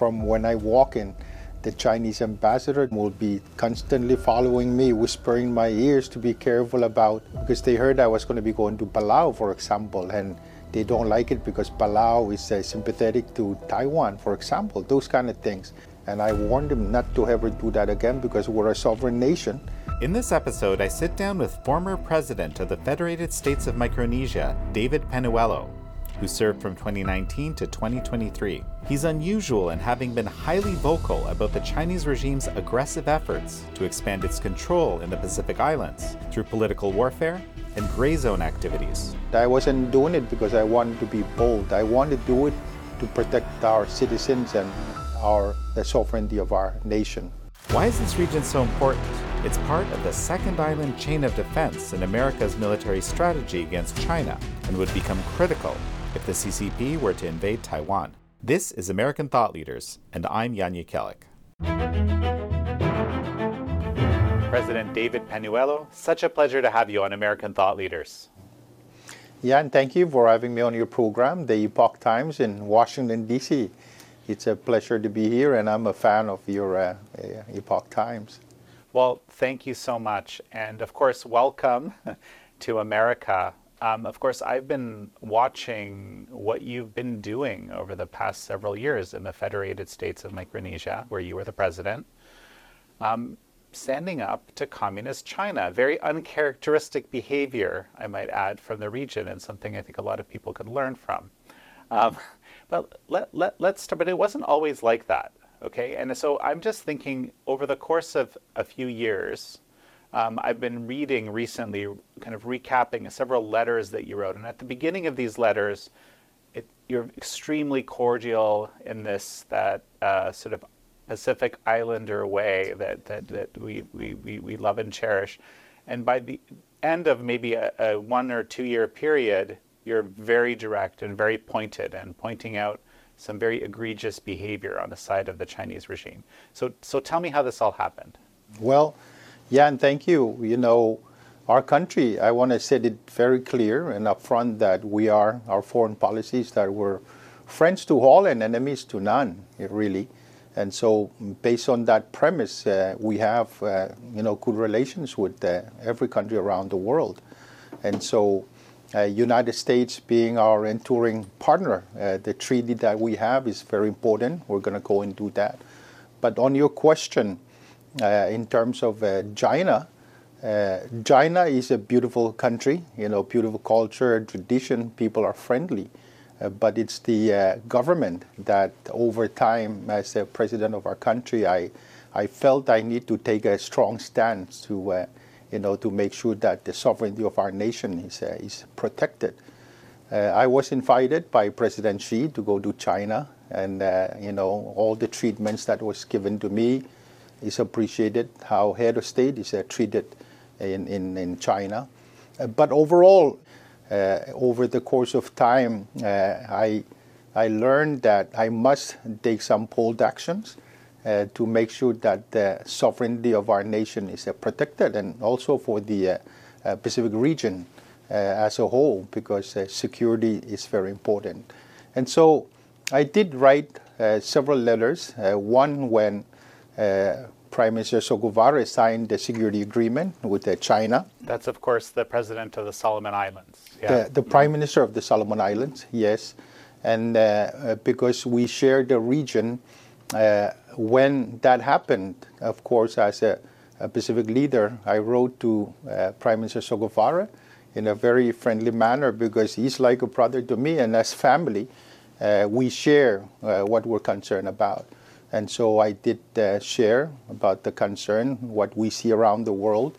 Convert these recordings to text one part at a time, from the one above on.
from when I walk in, the Chinese ambassador will be constantly following me, whispering in my ears to be careful about because they heard I was going to be going to Palau, for example, and they don't like it because Palau is uh, sympathetic to Taiwan, for example, those kind of things. And I warned them not to ever do that again because we're a sovereign nation. In this episode, I sit down with former president of the Federated States of Micronesia, David Panuelo, who served from 2019 to 2023. He's unusual in having been highly vocal about the Chinese regime's aggressive efforts to expand its control in the Pacific Islands through political warfare and gray zone activities. I wasn't doing it because I wanted to be bold. I wanted to do it to protect our citizens and our the sovereignty of our nation. Why is this region so important? It's part of the second island chain of defense in America's military strategy against China and would become critical if the CCP were to invade Taiwan. This is American Thought Leaders, and I'm Jan Jekielek. President David Panuelo, such a pleasure to have you on American Thought Leaders. Yeah, and thank you for having me on your program, the Epoch Times in Washington, D.C. It's a pleasure to be here, and I'm a fan of your uh, Epoch Times. Well, thank you so much. And of course, welcome to America. Um, of course, I've been watching what you've been doing over the past several years in the Federated States of Micronesia, where you were the president, um, standing up to communist China. Very uncharacteristic behavior, I might add, from the region, and something I think a lot of people could learn from. Um, but let, let, let's start, but it wasn't always like that, okay? And so I'm just thinking over the course of a few years, um, I've been reading recently, kind of recapping several letters that you wrote. And at the beginning of these letters, it, you're extremely cordial in this that uh, sort of Pacific Islander way that, that, that we, we, we, we love and cherish. And by the end of maybe a, a one or two year period, you're very direct and very pointed and pointing out some very egregious behavior on the side of the Chinese regime. So, so tell me how this all happened. Well, yeah, and thank you. You know, our country, I want to set it very clear and upfront that we are, our foreign policies, that we're friends to all and enemies to none, really. And so, based on that premise, uh, we have, uh, you know, good relations with uh, every country around the world. And so, uh, United States being our enduring partner, uh, the treaty that we have is very important. We're going to go and do that. But on your question, in terms of uh, China, uh, China is a beautiful country, you know, beautiful culture, tradition, people are friendly. but it's the government that over time, as the president of our country, I, I felt I need to take a strong stance to, you know, to make sure that the sovereignty of our nation is, is protected. Uh, I was invited by President Xi to go to China, and uh, you know all the treatments that was given to me, is appreciated, how head of state is uh, treated in, in, in China. Uh, but overall, uh, over the course of time, uh, I, I learned that I must take some bold actions uh, to make sure that the sovereignty of our nation is uh, protected and also for the Pacific region as a whole, because security is very important. And so I did write several letters, one when uh, Prime Minister Sogavare signed the security agreement with uh, China. That's, of course, the president of the Solomon Islands. Yeah. The, the Prime Minister of the Solomon Islands, yes. And uh, uh because we share the region, uh, when that happened, of course, as a, a Pacific leader, I wrote to uh, Prime Minister Sogavare in a very friendly manner because he's like a brother to me, and as family, we share what we're concerned about. And so I did uh, share about the concern, what we see around the world,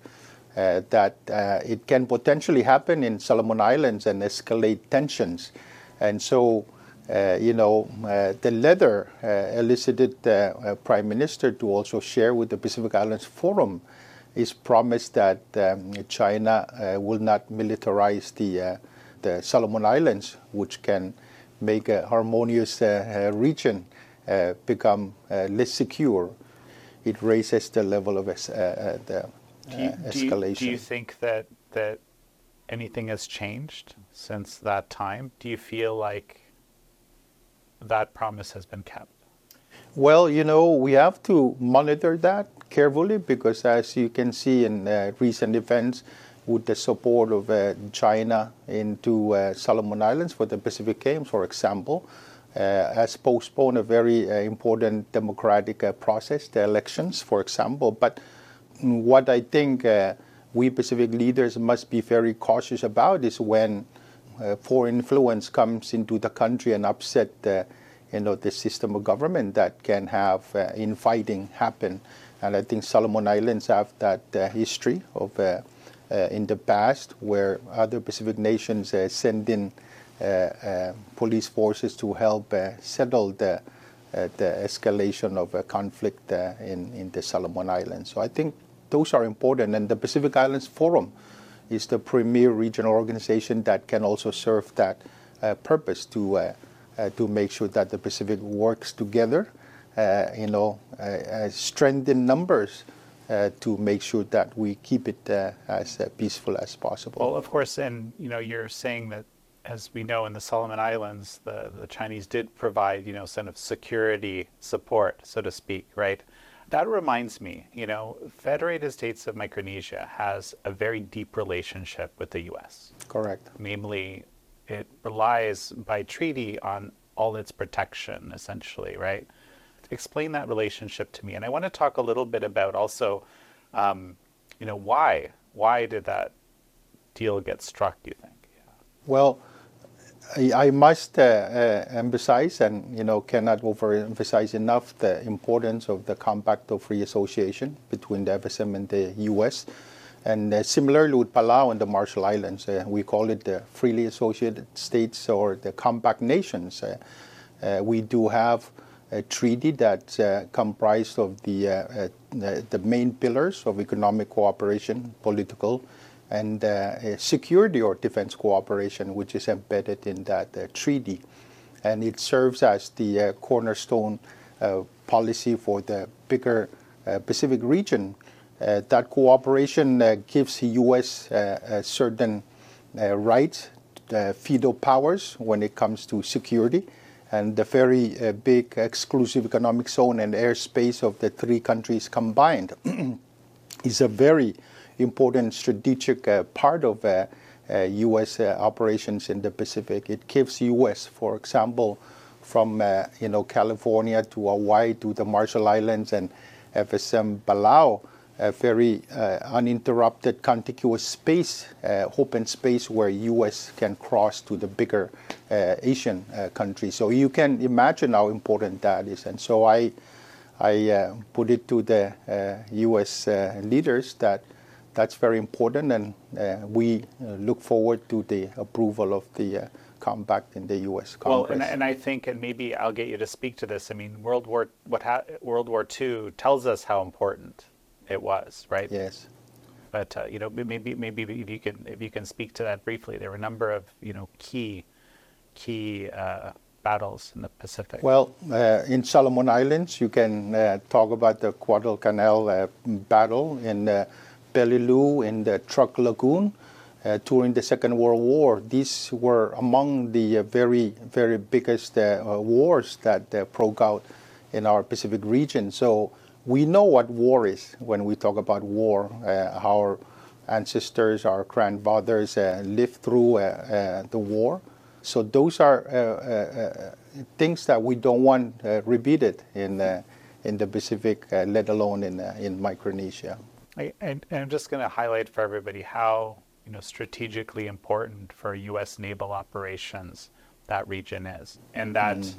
uh, that uh, it can potentially happen in Solomon Islands and escalate tensions. And so, uh, you know, uh, the letter uh, elicited the Prime Minister to also share with the Pacific Islands Forum his promise that um, China will not militarize the, the Solomon Islands, which can make a harmonious region become uh, less secure, it raises the level of es- uh, the do you, escalation. Do you, do you think that that anything has changed since that time? Do you feel like that promise has been kept? Well, you know, we have to monitor that carefully because, as you can see in uh, recent events, with the support of uh, China into uh, Solomon Islands for the Pacific Games, for example, uh, has postponed a very uh, important democratic uh, process, the elections, for example. But what I think we Pacific leaders must be very cautious about is when foreign influence comes into the country and upset the you know the system of government that can have infighting happen. And I think Solomon Islands have that history of uh, in the past where other Pacific nations uh, send in uh, police forces to help settle the, the escalation of a conflict in, in the Solomon Islands. So I think those are important. And the Pacific Islands Forum is the premier regional organization that can also serve that uh, purpose to uh, uh, to make sure that the Pacific works together. you know, strengthen numbers uh, to make sure that we keep it uh, as uh, peaceful as possible. Well, of course, and you know, you're saying that, as we know, in the Solomon Islands, the the Chinese did provide you know sort of security support, so to speak, right? That reminds me, you know, Federated States of Micronesia has a very deep relationship with the U.S. Correct. Namely, it relies by treaty on all its protection, essentially, right? explain that relationship to me. And I want to talk a little bit about also, um, you know, why why did that deal get struck? Do you think? Yeah. Well. I, must uh, uh, emphasize and you know cannot overemphasize enough the importance of the Compact of Free Association between the FSM and the U.S. And uh, similarly with Palau and the Marshall Islands, we call it the Freely Associated States or the Compact Nations. We do have a treaty that's uh, comprised of the, the main pillars of economic cooperation, political, and uh, uh, security or defense cooperation, which is embedded in that uh, treaty. And it serves as the cornerstone policy for the bigger Pacific region. that cooperation gives the U.S. certain rights, veto powers when it comes to security and the very uh, big exclusive economic zone and airspace of the three countries combined is a very important strategic uh, part of U.S. Uh, uh, uh, operations in the Pacific. It gives U.S., for example, from uh, you know California to Hawaii to the Marshall Islands and FSM Palau, a very uh, uninterrupted contiguous space, open space where U.S. can cross to the bigger Asian countries. So you can imagine how important that is. And so I, I put it to the U.S. Leaders that that's very important, and we look forward to the approval of the compact in the U.S. Congress. Well, and, and, I think, and maybe I'll get you to speak to this. I mean, World War what ha- World War II tells us how important it was, right? Yes. But uh, you know, maybe maybe if you can if you can speak to that briefly, there were a number of you know key key uh, battles in the Pacific. Well, uh, in Solomon Islands, you can uh, talk about the Guadalcanal uh, battle in uh, Peleliu in the Truk Lagoon. during the Second World War, these were among the very, very biggest wars that broke out in our Pacific region. So we know what war is when we talk about war. Uh, our ancestors, our grandfathers uh, lived through uh, uh the war. So those are uh, uh, things that we don't want repeated in in the Pacific, let alone in in Micronesia. I, and, and I'm just going to highlight for everybody how you know strategically important for U.S. naval operations that region is, and that. Mm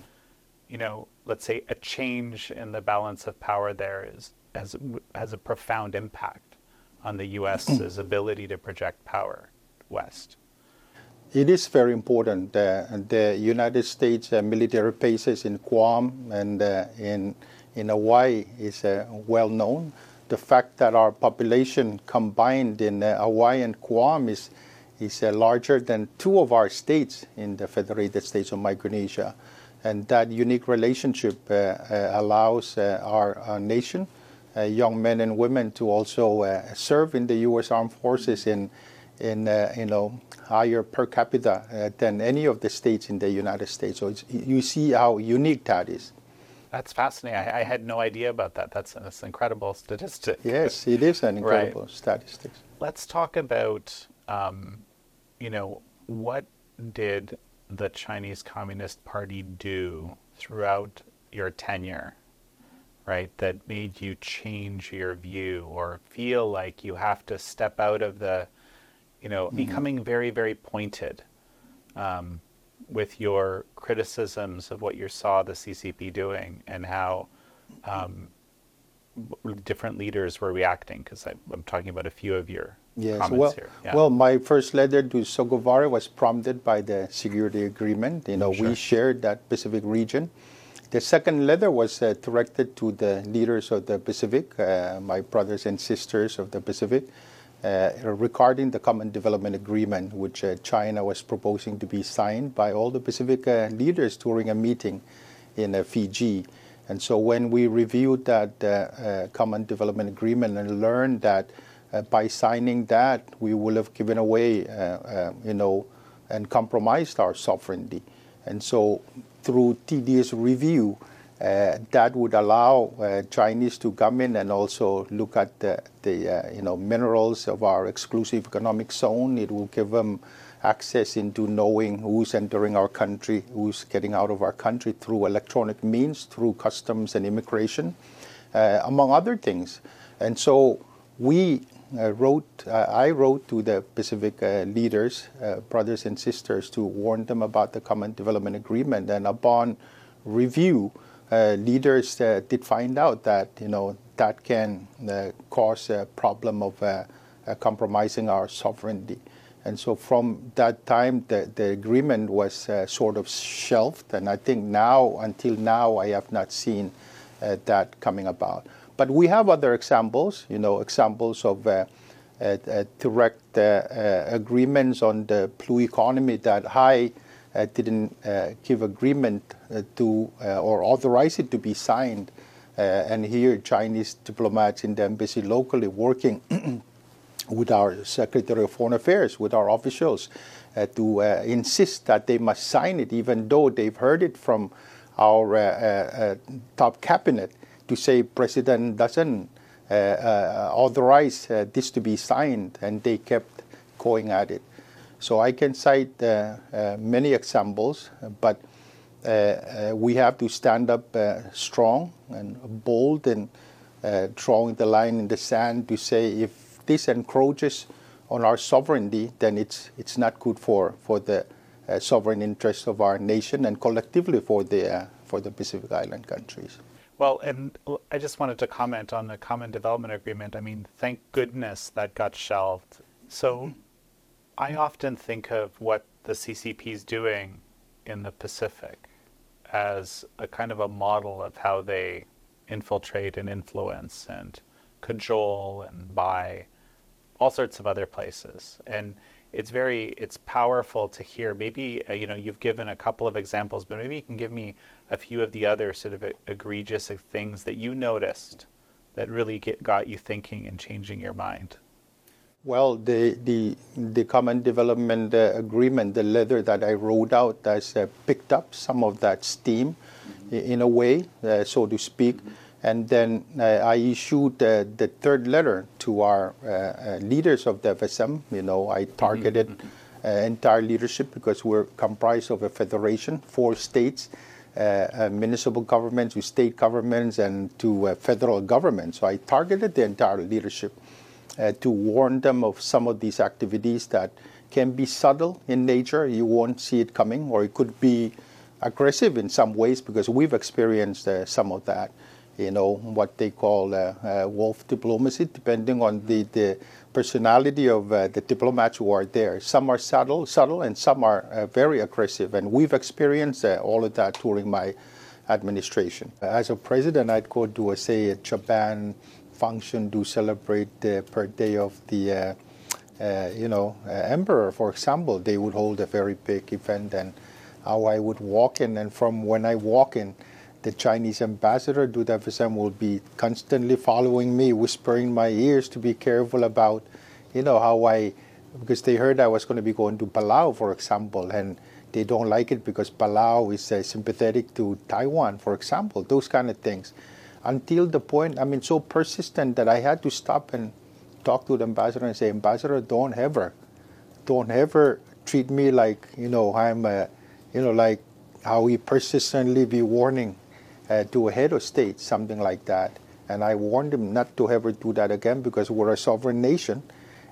you know, let's say a change in the balance of power there is has has a profound impact on the U.S.'s ability to project power west. It is very important. Uh, the United States uh, military bases in Guam and uh, in in Hawaii is uh, well known. The fact that our population combined in uh, Hawaii and Guam is is uh, larger than two of our states in the Federated States of Micronesia. And that unique relationship uh, uh, allows uh, our, our, nation, young men and women, to also serve in the U.S. Armed Forces in, in you know, higher per capita than any of the states in the United States. So you see how unique that is. That's fascinating. I, I, had no idea about that. That's, that's an incredible statistic. Yes, it is an incredible right. statistic. Let's talk about, um, you know, what did the Chinese Communist Party do throughout your tenure, right, that made you change your view or feel like you have to step out of the, you know, mm-hmm. becoming very, very pointed? Um, with your criticisms of what you saw the CCP doing and how um, different leaders were reacting? Because I'm talking about a few of your yes, comments well, here. Yeah. Well, my first letter to Guevara was prompted by the security agreement. You know, sure. we shared that Pacific region. The second letter was uh, directed to the leaders of the Pacific, uh, my brothers and sisters of the Pacific. Uh, regarding the Common Development Agreement, which uh, China was proposing to be signed by all the Pacific uh, leaders during a meeting in Fiji. And so when we reviewed that Common Development Agreement and learned that by signing that, we will have given away, you know, and compromised our sovereignty. And so through tedious review, uh, that would allow uh, Chinese to come in and also look at the, the uh, you know minerals of our exclusive economic zone. It will give them access into knowing who's entering our country, who's getting out of our country through electronic means, through customs and immigration, uh, among other things. And so we uh, wrote, uh, I wrote to the Pacific leaders, brothers and sisters, to warn them about the Common Development Agreement. And upon review, leaders uh, did find out that you know that can uh, cause a problem of compromising our sovereignty. And so from that time, the, the agreement was uh, sort of shelved. And I think now, until now, I have not seen uh, that coming about. But we have other examples, you know, examples of uh, direct agreements on the blue economy that I uh, didn't uh, give agreement uh, to or authorize it to be signed. and here, Chinese diplomats in the embassy locally working with our Secretary of Foreign Affairs, with our officials, uh, to uh, insist that they must sign it, even though they've heard it from our uh, top cabinet to say President doesn't authorize this to be signed, and they kept going at it. So I can cite uh, uh, many examples, but uh, we have to stand up strong and bold and drawing the line in the sand to say if this encroaches on our sovereignty, then it's it's not good for for the sovereign interests of our nation and collectively for the for the Pacific Island countries. Well, and I just wanted to comment on the Common Development Agreement. I mean, thank goodness that got shelved. So I often think of what the CCP is doing in the Pacific as a kind of a model of how they infiltrate and influence and cajole and buy all sorts of other places. And it's very it's powerful to hear. Maybe uh, you know you've given a couple of examples, but maybe you can give me a few of the other sort of egregious things that you noticed that really get, got you thinking and changing your mind. Well, the, the, the Common Development uh, Agreement, the letter that I wrote out, has uh, picked up some of that steam mm-hmm. in a way, uh, so to speak. Mm-hmm. And then uh, I issued uh, the third letter to our uh, leaders of the FSM. You know, I mm-hmm. targeted mm-hmm. entire leadership because we're comprised of a federation, four states. municipal governments, to state governments, and to federal government. So I targeted the entire leadership uh, to warn them of some of these activities that can be subtle in nature. You won't see it coming, or it could be aggressive in some ways because we've experienced uh, some of that. You know, what they call uh, uh wolf diplomacy, depending on the, the personality of uh, the diplomats who are there. Some are subtle, subtle and some are uh, very aggressive. And we've experienced all of that during my administration. As a president, I'd go to, say, Japan, function to celebrate the birthday of the uh, uh, you know uh, emperor, for example, they would hold a very big event, and how I would walk in, and from when I walk in, the Chinese ambassador the FSM will be constantly following me, whispering in my ears to be careful about, you know, how I, because they heard I was going to be going to Palau, for example, and they don't like it because Palau is uh, sympathetic to Taiwan, for example, those kind of things. Until the point, I mean, so persistent that I had to stop and talk to the ambassador and say, Ambassador, don't ever, don't ever treat me like, you know, I'm, a, you know, like how he persistently be warning uh, to a head of state, something like that. And I warned him not to ever do that again because we're a sovereign nation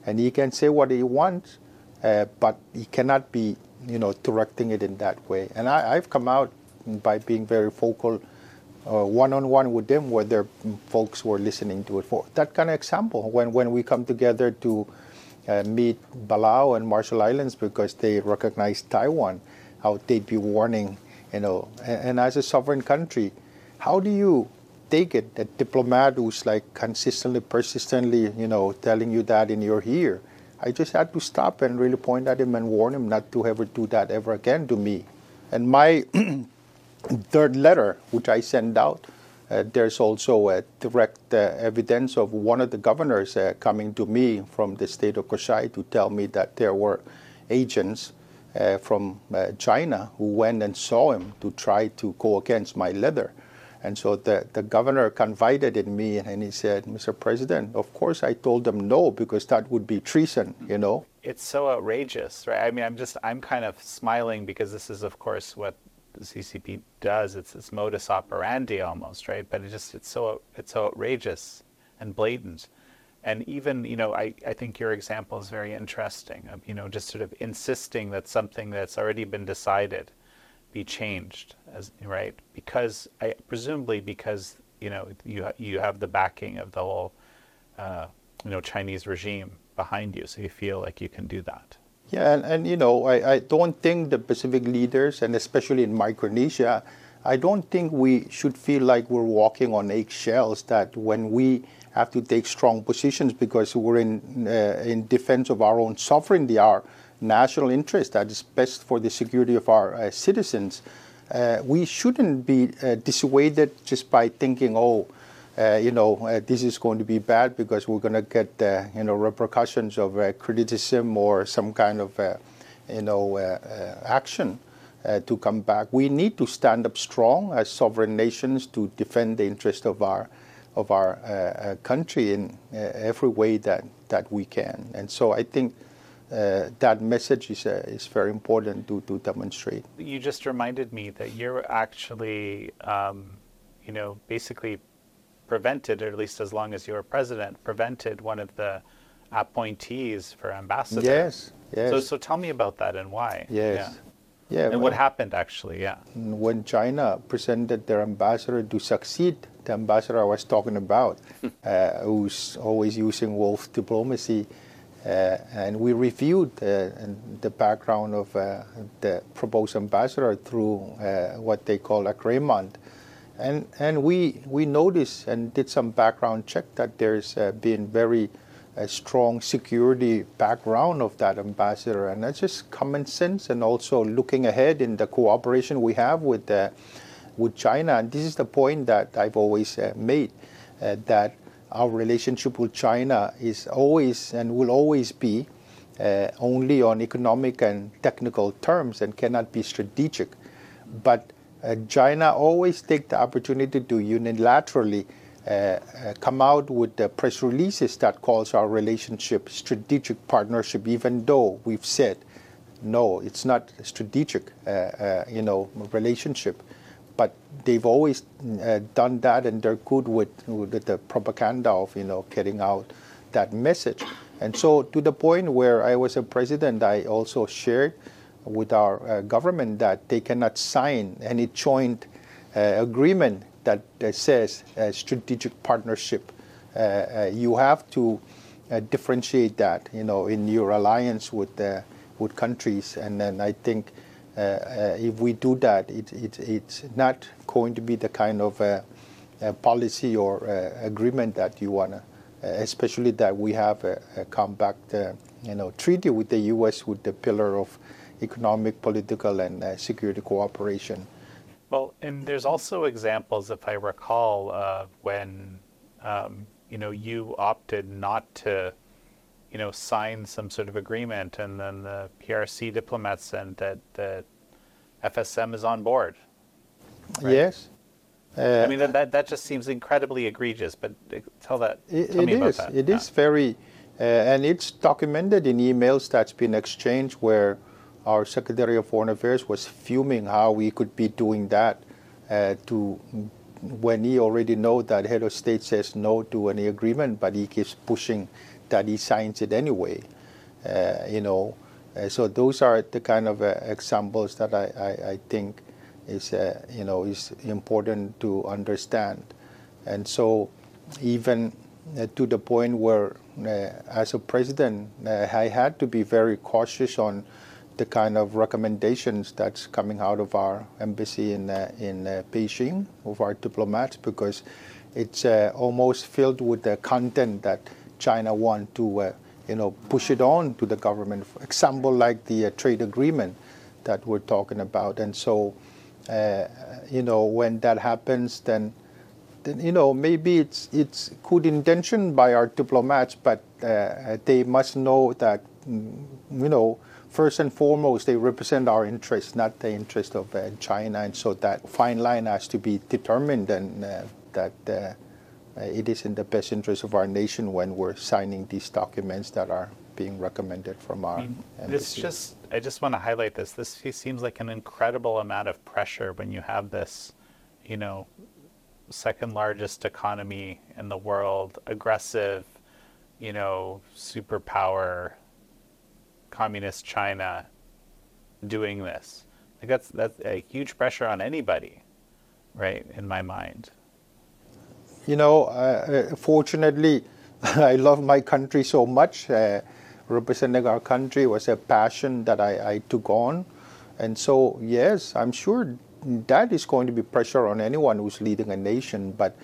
and he can say what he wants, uh, but he cannot be, you know, directing it in that way. And I, have come out by being very vocal, one on one with them, where their folks were listening to it. For that kind of example, when when we come together to uh, meet Palau and Marshall Islands because they recognize Taiwan, how they'd be warning, you know, and, and as a sovereign country, how do you take it. A diplomat who's like consistently, persistently, you know, telling you that in your ear. I just had to stop and really point at him and warn him not to ever do that ever again to me. And my third letter, which I sent out, uh, there's also a direct uh, evidence of one of the governors uh, coming to me from the state of Kosrae to tell me that there were agents uh, from uh, China who went and saw him to try to go against my letter. And so the, the governor confided in me and he said, Mr. President, of course I told them no because that would be treason, you know. It's so outrageous, right? I mean, I'm just, I'm kind of smiling because this is, of course, what the CCP does. It's this modus operandi almost, right? But it just, it's so, it's so outrageous and blatant. And even, you know, I, I think your example is very interesting of, you know, just sort of insisting that something that's already been decided be changed as right because I presumably because you know you you have the backing of the whole uh, you know Chinese regime behind you, so you feel like you can do that. Yeah, and, and you know I, I don't think the Pacific leaders and especially in Micronesia, I don't think we should feel like we're walking on eggshells. That when we have to take strong positions because we're in uh, in defense of our own sovereignty, our national interest that is best for the security of our uh, citizens, uh, we shouldn't be uh, dissuaded just by thinking, oh, you know, uh, this is going to be bad because we're going to get, uh, you know, repercussions of criticism or some kind of, you know, action to come back. We need to stand up strong as sovereign nations to defend the interest of our of our country in every way that that we can. And so I think uh, that message is, uh, is very important to, to demonstrate. You just reminded me that you're actually, um, you know, basically prevented, or at least as long as you were president, prevented one of the appointees for ambassador. Yes, yes. So, so tell me about that and why. Yes. Yeah. yeah and well, what happened actually, yeah. When China presented their ambassador to succeed the ambassador I was talking about, uh, who's always using wolf diplomacy, uh, and we reviewed uh, the background of uh, the proposed ambassador through what they call agrément. And, and we, we noticed and did some background check that there's been very a strong security background of that ambassador, and that's just common sense, and also looking ahead in the cooperation we have with uh, with China. And this is the point that I've always uh, made uh, that our relationship with China is always and will always be uh, only on economic and technical terms and cannot be strategic. But uh, China always take the opportunity to unilaterally uh, uh come out with the press releases that calls our relationship strategic partnership, even though we've said no, it's not strategic, uh, uh, you know, relationship but they've always uh, done that, and they're good with, with, the propaganda of you know getting out that message. And so, to the point where I was a president, I also shared with our uh, government that they cannot sign any joint uh, agreement that says strategic partnership. Uh, uh, you have to uh, differentiate that, you know, in your alliance with with countries, and then I think uh, uh, if we do that, it, it, it's not going to be the kind of uh, policy or agreement that you want to, especially that we have a, a compact you know, treaty with the U.S. with the pillar of economic, political, and security cooperation. Well, and there's also examples, if I recall, uh, when um, you know you opted not to you know, sign some sort of agreement, and then the PRC diplomats sent that that FSM is on board. Right? Yes. Uh, I mean that, that that just seems incredibly egregious. But tell that. It, tell it is. That. It yeah. is very, uh, and it's documented in emails that's been exchanged where our Secretary of Foreign Affairs was fuming how we could be doing that uh, to when he already know that head of state says no to any agreement, but he keeps pushing that he signs it anyway. Uh, you know, uh, so those are the kind of uh, examples that I, I, I think is uh, you know is important to understand, and so even uh, to the point where as a president I had to be very cautious on the kind of recommendations that's coming out of our embassy in uh, in uh, Beijing of our diplomats because it's uh, almost filled with the content that China want to uh, you know push it on to the government. For example, like the uh, trade agreement that we're talking about, and so uh, you know when that happens, then then you know maybe it's it's good intention by our diplomats, but they must know that mm, you know first and foremost, they represent our interests, not the interest of uh, China. And so that fine line has to be determined and uh, that uh, it is in the best interest of our nation when we're signing these documents that are being recommended from our I mean, This just, I just want to highlight this. This seems like an incredible amount of pressure when you have this, you know, second largest economy in the world, aggressive, you know, superpower communist China doing this. Like that's that's a huge pressure on anybody, right? In my mind. You know, uh, fortunately, I love my country so much. Uh, representing our country was a passion that I, I took on, and so yes, I'm sure that is going to be pressure on anyone who's leading a nation. But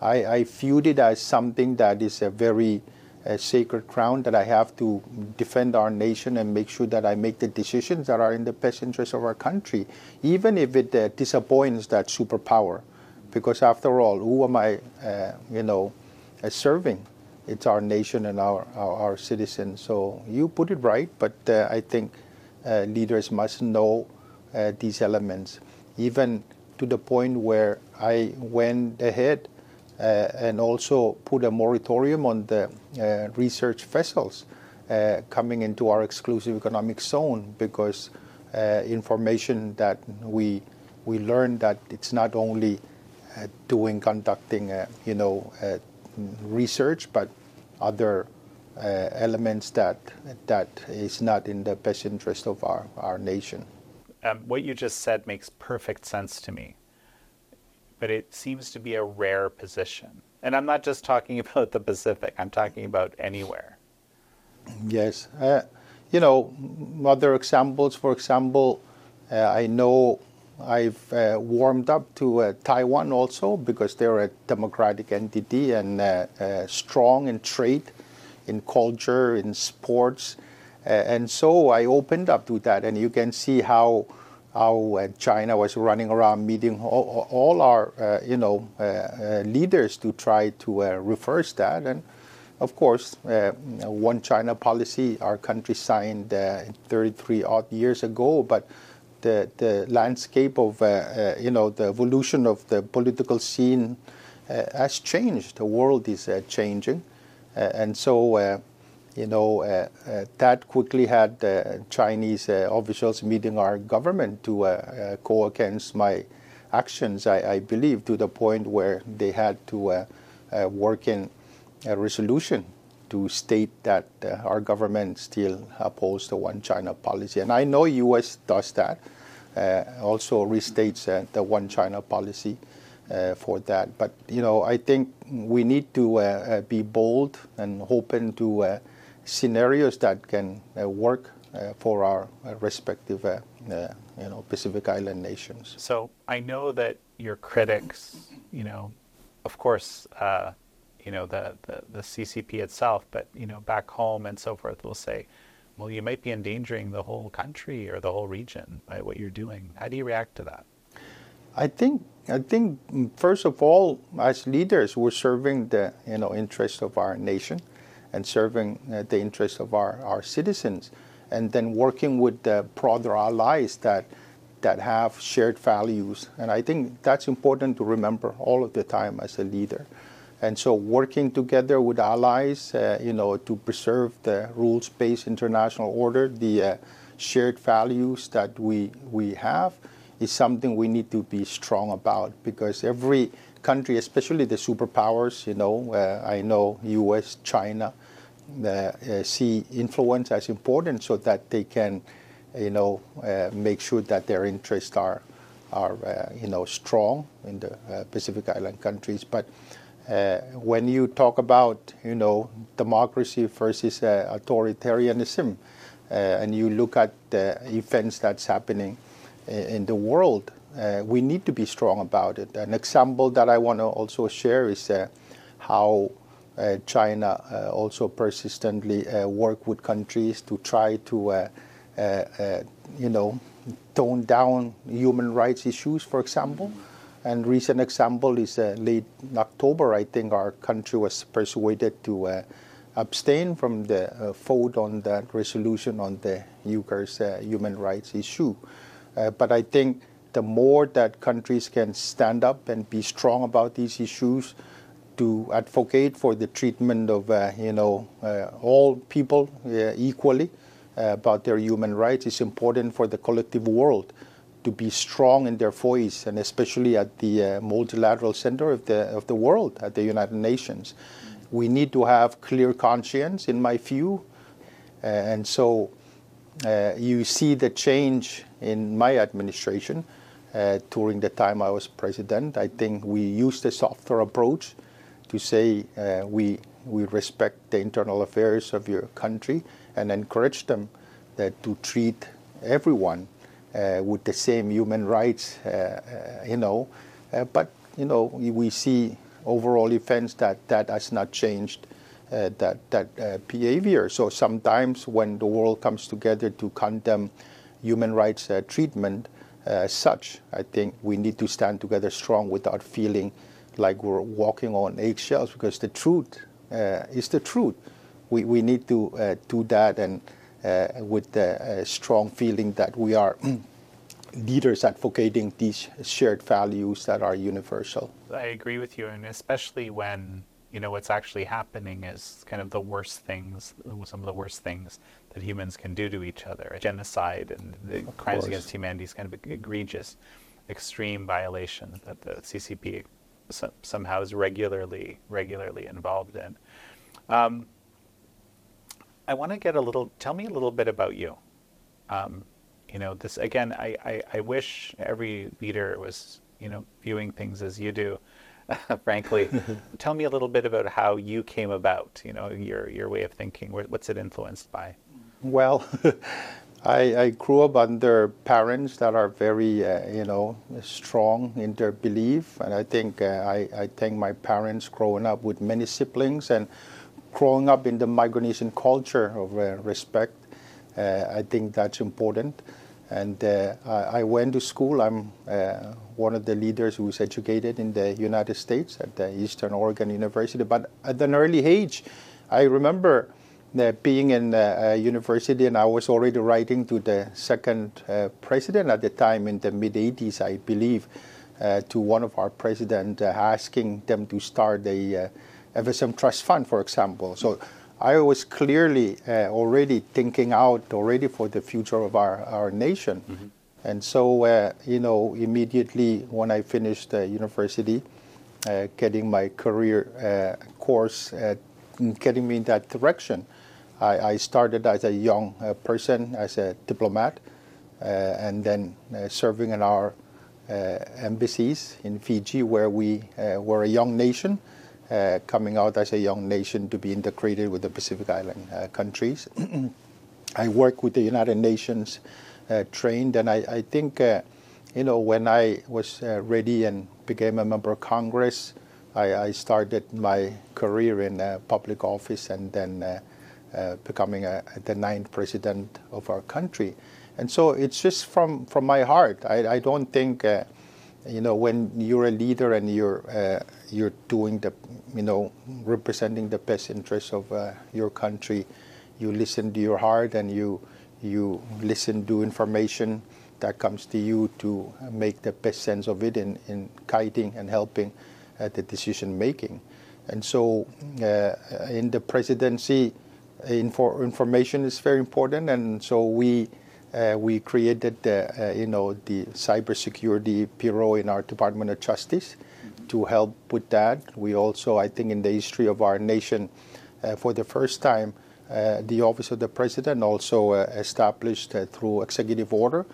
I, I viewed it as something that is a very a sacred crown that I have to defend our nation and make sure that I make the decisions that are in the best interest of our country, even if it uh, disappoints that superpower. Because after all, who am I, uh, you know, uh, serving? It's our nation and our, our, our, citizens. So you put it right, but uh, I think uh, leaders must know uh, these elements, even to the point where I went ahead and also put a moratorium on the uh, research vessels uh, coming into our exclusive economic zone because information that we we learned that it's not only doing conducting you know research but other uh, elements that that is not in the best interest of our, our nation. Um, what you just said makes perfect sense to me but it seems to be a rare position. And I'm not just talking about the Pacific, I'm talking about anywhere. Yes. Uh, you know, other examples, for example, uh, I know I've uh, warmed up to uh, Taiwan also because they're a democratic entity and uh, uh, strong in trade, in culture, in sports. and so I opened up to that, and you can see how how uh, China was running around meeting all, all our, uh, you know, uh, uh leaders to try to uh, reverse that. And of course, uh, one China policy our country signed 33 odd years ago, but the, the landscape of, you know, the evolution of the political scene has changed. The world is changing. and so you know, uh, uh, that quickly had uh, Chinese officials meeting our government to go against my actions, I, I, believe, to the point where they had to work in a resolution to state that uh, our government still upholds the one China policy. And I know U.S. does that, uh, also restates uh, the one China policy for that. But, you know, I think we need to be bold and open to scenarios that can uh, work uh, for our uh, respective you know Pacific Island nations. So I know that your critics, you know, of course, you know the, the, the CCP itself, but you know back home and so forth will say, well, you might be endangering the whole country or the whole region by what you're doing. How do you react to that? I think I think mm, first of all, as leaders, we're serving the you know interest of our nation and serving uh, the interests of our, our citizens, and then working with the broader allies that that have shared values. And I think that's important to remember all of the time as a leader. And so working together with allies, uh, you know, to preserve the rules-based international order, the uh, shared values that we, we have, is something we need to be strong about because every country, especially the superpowers, you know, uh, I know U.S., China, see influence as important so that they can you know, uh, make sure that their interests are, are uh, you know, strong in the uh, Pacific Island countries. But when you talk about, you know, democracy versus authoritarianism, and you look at the events that's happening in the world, uh, we need to be strong about it. An example that I want to also share is uh, how uh, China also persistently work with countries to try to uh, uh, you know, tone down human rights issues, for example. And recent example is uh, late October, I think our country was persuaded to uh, abstain from the uh, vote on that resolution on the Uyghurs uh, human rights issue. but I think the more that countries can stand up and be strong about these issues, to advocate for the treatment of you know all people equally, uh, about their human rights is important for the collective world to be strong in their voice, and especially at the uh, multilateral center of the of the world, at the United Nations. We need to have clear conscience, in my view, uh, and so uh, you see the change in my administration uh, during the time I was president. I think we used a softer approach to say uh, we we respect the internal affairs of your country and encourage them uh, to treat everyone uh, with the same human rights, uh, you know. but, you know, we see overall events that that has not changed uh, that, that uh, behavior. So sometimes when the world comes together to condemn human rights uh, treatment as such, I think we need to stand together strong without feeling like we're walking on eggshells because the truth is the truth we, we need to uh, do that and uh, with the strong feeling that we are leaders advocating these shared values that are universal. I agree with you, and especially when you know what's actually happening is kind of the worst things, some of the worst things that humans can do to each other. Genocide and the of crimes course. against humanity is kind of egregious, extreme violation that the CCP somehow is regularly regularly involved in. Um, I want to get a little. Tell me a little bit about you. Um, you know, this again. I, I, I wish every leader was you know viewing things as you do. frankly, tell me a little bit about how you came about. You know, your your way of thinking. What's it influenced by? Well. I, I, grew up under parents that are very, uh, you know, strong in their belief, and I think uh, I, I thank my parents growing up with many siblings and growing up in the Micronesian culture of uh, respect, uh, I think that's important. And uh, I, went to school. I'm uh, one of the leaders who was educated in the United States at the Eastern Oregon University. But at an early age, I remember being in uh, university, and I was already writing to the second president at the time in the mid 80s, I believe, to one of our presidents, asking them to start a FSM Trust Fund, for example. So I was clearly uh, already thinking out already for the future of our, our nation. Mm-hmm. And so, uh, you know, immediately when I finished uh, university, getting my career uh, course, uh, getting me in that direction, I, I started as a young uh, person, as a diplomat, and then serving in our embassies in Fiji, where we were a young nation uh, coming out as a young nation to be integrated with the Pacific Island uh, countries. I work with the United Nations uh, trained, and I, I think, uh, you know, when I was uh, ready and became a member of Congress, I, I started my career in public office and then becoming a, the ninth president of our country. And so it's just from, from my heart. I, I don't think you know when you're a leader and you're uh, you're doing the you know representing the best interests of uh, your country you listen to your heart and you you listen to information that comes to you to make the best sense of it in, in guiding and helping uh, the decision making. And so, uh, in the presidency, info, information is very important, and so we uh, we created the uh, you know the cybersecurity bureau in our Department of Justice to help with that. We also, I think, in the history of our nation, uh, for the first time, uh, the Office of the President also uh, established uh, through executive order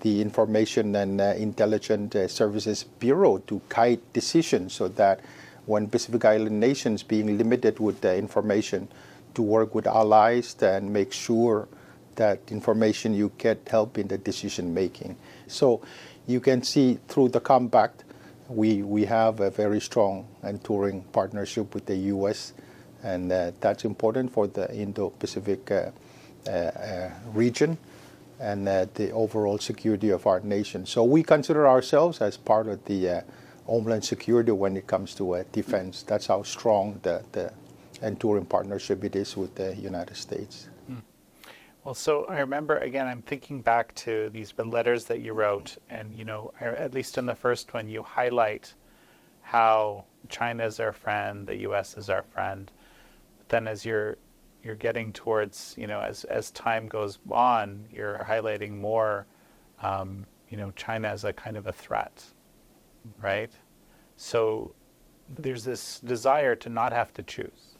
the Information and Intelligence Services Bureau to guide decisions so that when Pacific Island nations being limited with the information to work with allies and make sure that information you get help in the decision making. So you can see through the compact, we, we have a very strong and enduring partnership with the U.S., and uh, that's important for the Indo-Pacific uh, uh, uh region and uh, the overall security of our nation. So we consider ourselves as part of the uh, homeland security when it comes to defense. That's how strong the, the enduring partnership it is with the United States. Well, so I remember again. I'm thinking back to these letters that you wrote, and you know, at least in the first one, you highlight how China is our friend, the U.S. is our friend. But then, as you're you're getting towards, you know, as as time goes on, you're highlighting more, um, you know, China as a kind of a threat, right? So there's this desire to not have to choose,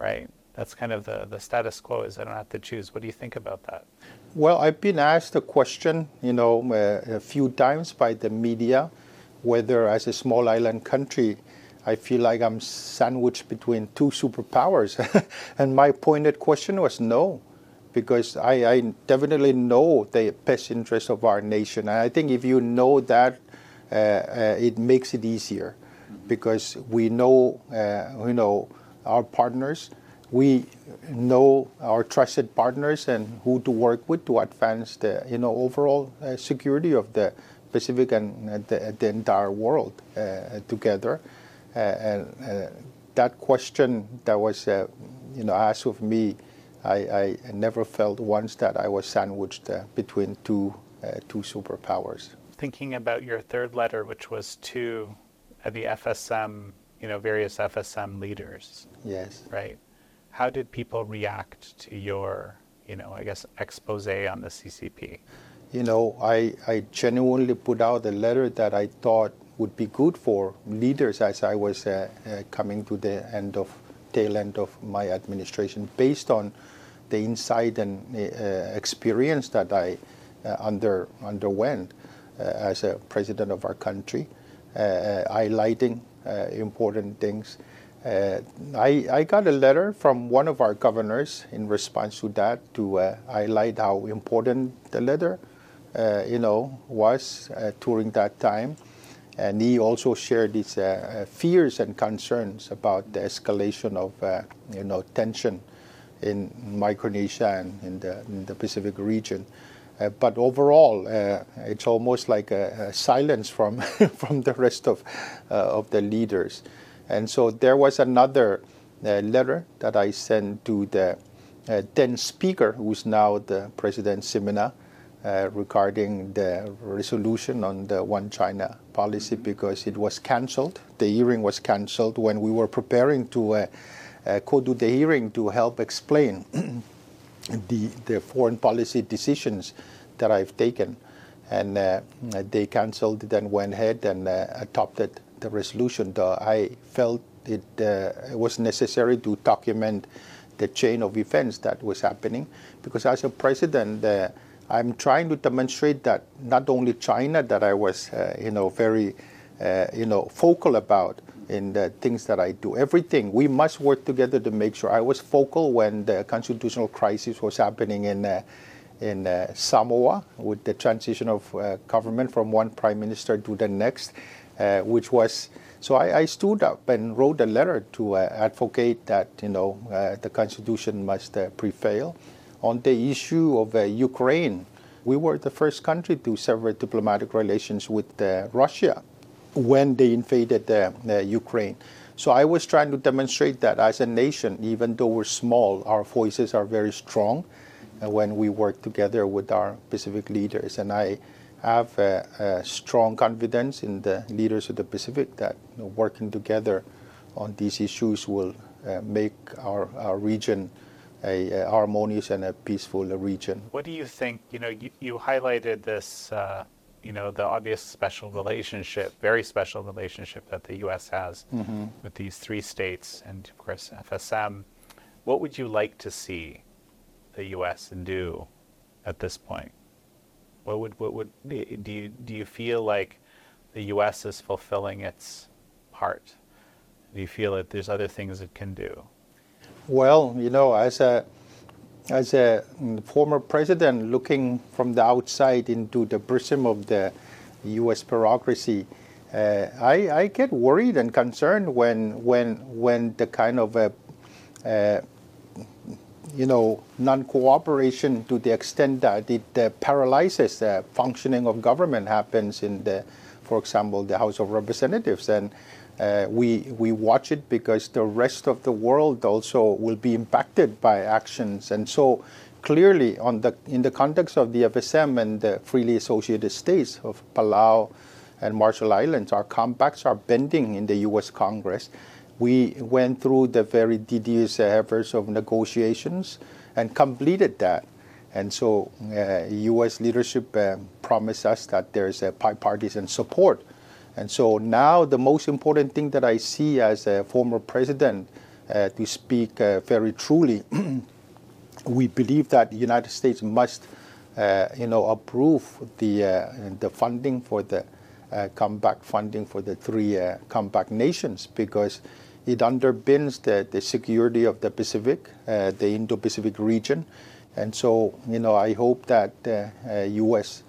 right? that's kind of the, the status quo is I don't have to choose. What do you think about that? Well, I've been asked the question, you know, uh, a few times by the media, whether as a small island country, I feel like I'm sandwiched between two superpowers. and my pointed question was no, because I, I, definitely know the best interest of our nation. And I think if you know that, uh, uh, it makes it easier, because we know, uh, you know, our partners we know our trusted partners and who to work with to advance the you know overall uh, security of the Pacific and uh, the, the, entire world uh, together. Uh, and uh, that question that was you know asked of me, I, I, never felt once that I was sandwiched between two two superpowers. Thinking about your third letter, which was to the FSM, you know, various FSM leaders. Yes. Right how did people react to your, you know, I guess, expose on the CCP? You know, I, I genuinely put out a letter that I thought would be good for leaders as I was uh, uh, coming to the end of tail end of my administration, based on the insight and uh, experience that I uh, under underwent uh, as a president of our country, uh, highlighting important things uh, I, I got a letter from one of our governors in response to that to uh, highlight how important the letter, uh, you know, was uh, during that time, and he also shared his uh, uh, fears and concerns about the escalation of, you know, tension in Micronesia and in the, in the Pacific region. But overall, it's almost like a, silence from from the rest of of the leaders. And so there was another uh, letter that I sent to the uh, then speaker, who's now the President Simina, uh, regarding the resolution on the One China policy because it was cancelled. The hearing was cancelled when we were preparing to uh, uh, go to the hearing to help explain the, the foreign policy decisions that I've taken. And uh, they cancelled it and went ahead and adopted the resolution, though, I felt it, uh, was necessary to document the chain of events that was happening because as a president, uh, I'm trying to demonstrate that not only China that I was, uh, you know, very, uh, you know, focal about in the things that I do. Everything we must work together to make sure. I was focal when the constitutional crisis was happening in uh, in uh, Samoa with the transition of government from one prime minister to the next uh, which was so I, I, stood up and wrote a letter to uh, advocate that you know uh, the constitution must uh, prevail on the issue of uh, Ukraine. We were the first country to sever diplomatic relations with uh, Russia when they invaded Ukraine. So I was trying to demonstrate that as a nation, even though we're small, our voices are very strong, uh, when we work together with our Pacific leaders. And I have a, a strong confidence in the leaders of the Pacific that you know, working together on these issues will uh, make our, our region a, a, harmonious and a peaceful region. What do you think? You know, you, you highlighted this, uh, you know, the obvious special relationship, very special relationship that the U.S. has mm-hmm. with these three states and, of course, FSM. What would you like to see the U.S. do at this point? What would what would do you do you feel like the U.S. is fulfilling its part? Do you feel that there's other things it can do? Well, you know, as a as a former president looking from the outside into the prism of the U.S. bureaucracy, uh, I, I, get worried and concerned when when when the kind of uh, uh, you know non-cooperation to the extent that it uh, paralyzes the functioning of government happens in the, for example, the House of Representatives and we, we watch it because the rest of the world also will be impacted by actions. And so clearly in the context of the FSM and the freely associated states of Palau and Marshall Islands, our compacts are bending in the U.S. Congress. We went through the very tedious efforts of negotiations and completed that. And so uh, U.S. leadership uh, promised us that there's a bipartisan support and so now the most important thing that I see as a former president, uh, to speak uh, very truly, we believe that the United States must, uh, you know, approve the uh, the funding for the uh, compact funding for the three uh, compact nations because it underpins the, the security of the Pacific, the Indo-Pacific region, and so you know I hope that the U.S.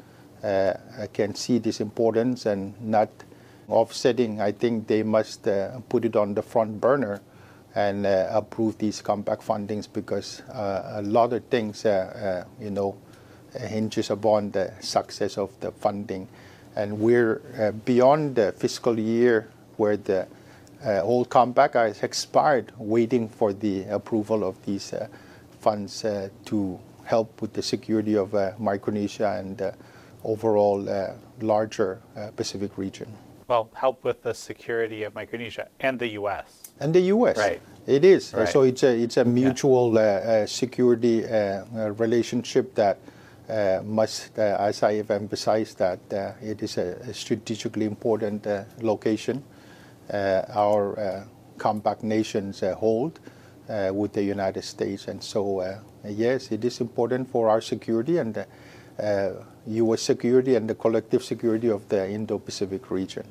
can see this importance and not offsetting, I think they must uh, put it on the front burner and uh, approve these compact fundings because uh, a lot of things, uh, uh, you know, hinges upon the success of the funding. And we're uh, beyond the fiscal year where the old compact has expired, waiting for the approval of these funds to help with the security of Micronesia and overall larger Pacific region well, help with the security of Micronesia and the U.S. And the U.S. Right. It is. Right. So it's a it's a mutual yeah. uh, uh, security uh, uh relationship that uh, must, uh, as I have emphasized, that it is a, a strategically important location. our compact nations hold with the United States, and so yes, it is important for our security and. U.S. security and the collective security of the Indo-Pacific region.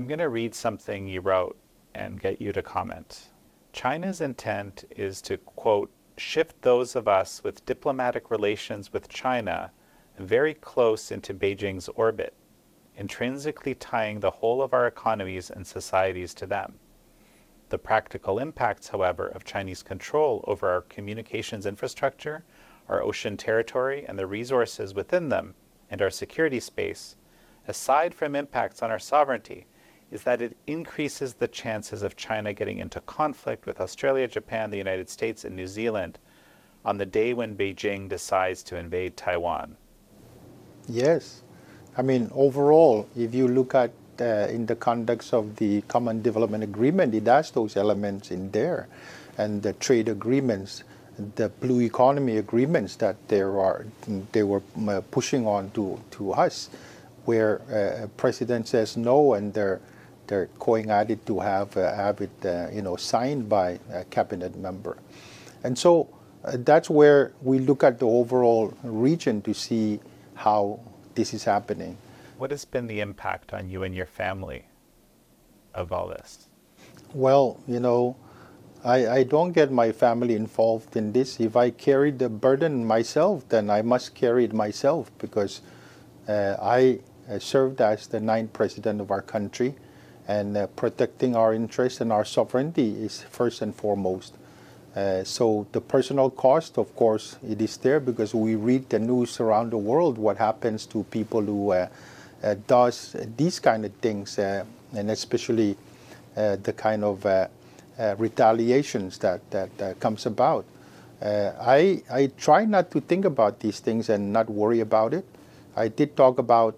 I'm going to read something you wrote and get you to comment. China's intent is to, quote, shift those of us with diplomatic relations with China very close into Beijing's orbit, intrinsically tying the whole of our economies and societies to them. The practical impacts, however, of Chinese control over our communications infrastructure, our ocean territory, and the resources within them, and our security space, aside from impacts on our sovereignty, is that it increases the chances of China getting into conflict with Australia, Japan, the United States, and New Zealand on the day when Beijing decides to invade Taiwan. Yes. I mean, overall, if you look at uh, in the context of the Common Development Agreement, it has those elements in there. And the trade agreements, the blue economy agreements that there are, they were uh, pushing on to, to us, where uh, president says no and they're they're going at it to have uh, have it uh, you know signed by a cabinet member, and so uh, that's where we look at the overall region to see how this is happening. What has been the impact on you and your family of all this? Well, you know, I, I don't get my family involved in this. If I carry the burden myself, then I must carry it myself because uh, I served as the ninth president of our country and uh, protecting our interests and our sovereignty is first and foremost. Uh, so the personal cost, of course, it is there because we read the news around the world what happens to people who uh, uh does these kind of things, uh, and especially uh, the kind of retaliations that that comes about. I, I try not to think about these things and not worry about it. I did talk about,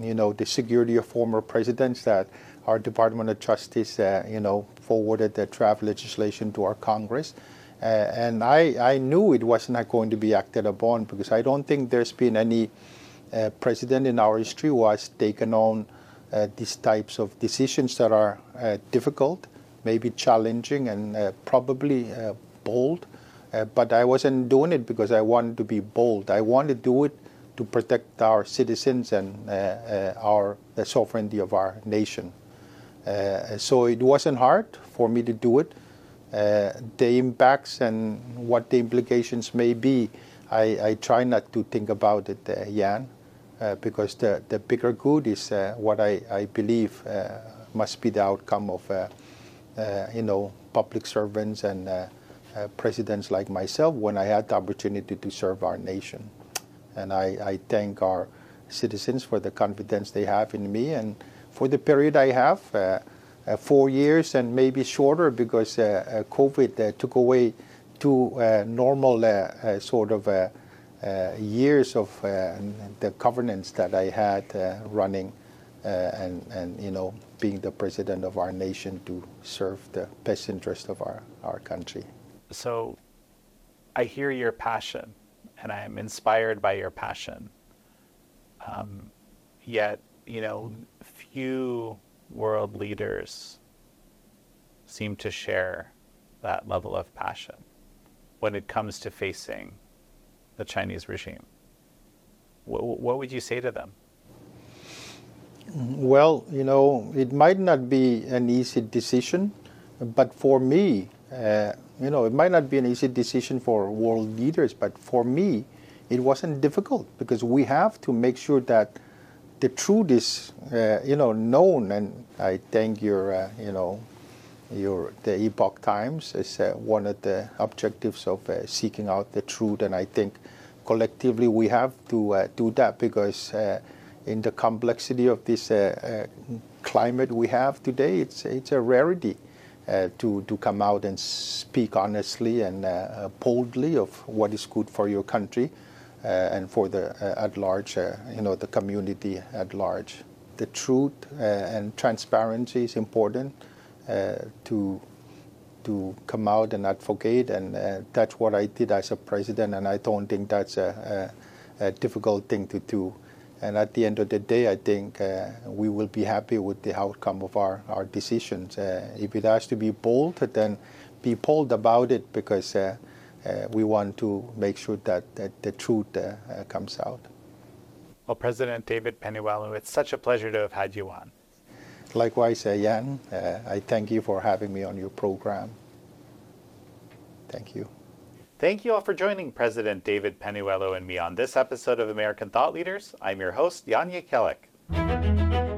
you know, the security of former presidents that our Department of Justice, uh, you know, forwarded the draft legislation to our Congress. Uh, and I, I knew it was not going to be acted upon because I don't think there's been any uh, president in our history who has taken on uh, these types of decisions that are uh, difficult, maybe challenging, and uh, probably uh, bold. but I wasn't doing it because I wanted to be bold. I wanted to do it to protect our citizens and our the sovereignty of our nation. So it wasn't hard for me to do it. Uh, the impacts and what the implications may be, I, I try not to think about it, uh, Jan, uh, because the, the bigger good is uh, what I, I believe uh, must be the outcome of, uh, you know, public servants and presidents like myself when I had the opportunity to serve our nation. And I, I thank our citizens for the confidence they have in me and for the period I have uh, uh, four years and maybe shorter because uh, uh, COVID uh, took away two uh, normal sort of years of the governance that I had running and, and, you know, being the president of our nation to serve the best interest of our, our country. So I hear your passion and I am inspired by your passion. Um, yet, you know, few world leaders seem to share that level of passion when it comes to facing the Chinese regime. What, what would you say to them? Well, you know, it might not be an easy decision, but for me, uh, you know, it might not be an easy decision for world leaders, but for me, it wasn't difficult because we have to make sure that the truth is, uh, you know, known, and I thank your, uh, you know, your the Epoch Times is uh, one of the objectives of uh, seeking out the truth, and I think collectively we have to uh, do that because uh, in the complexity of this climate we have today, it's it's a rarity. to, to come out and speak honestly and boldly of what is good for your country, and for the uh, at large, uh, you know, the community at large. The truth and transparency is important to to come out and advocate, and uh, that's what I did as a president. And I don't think that's a, a, a, difficult thing to do. And at the end of the day, I think uh, we will be happy with the outcome of our, our decisions. Uh, if it has to be bold, then be bold about it because uh, we want to make sure that, that the truth uh, uh, comes out. Well, President David Panuelo, it's such a pleasure to have had you on. Likewise, uh, Jan, uh, I thank you for having me on your program. Thank you. Thank you all for joining President David Panuelo and me on this episode of American Thought Leaders. I'm your host, Jan Jekielek.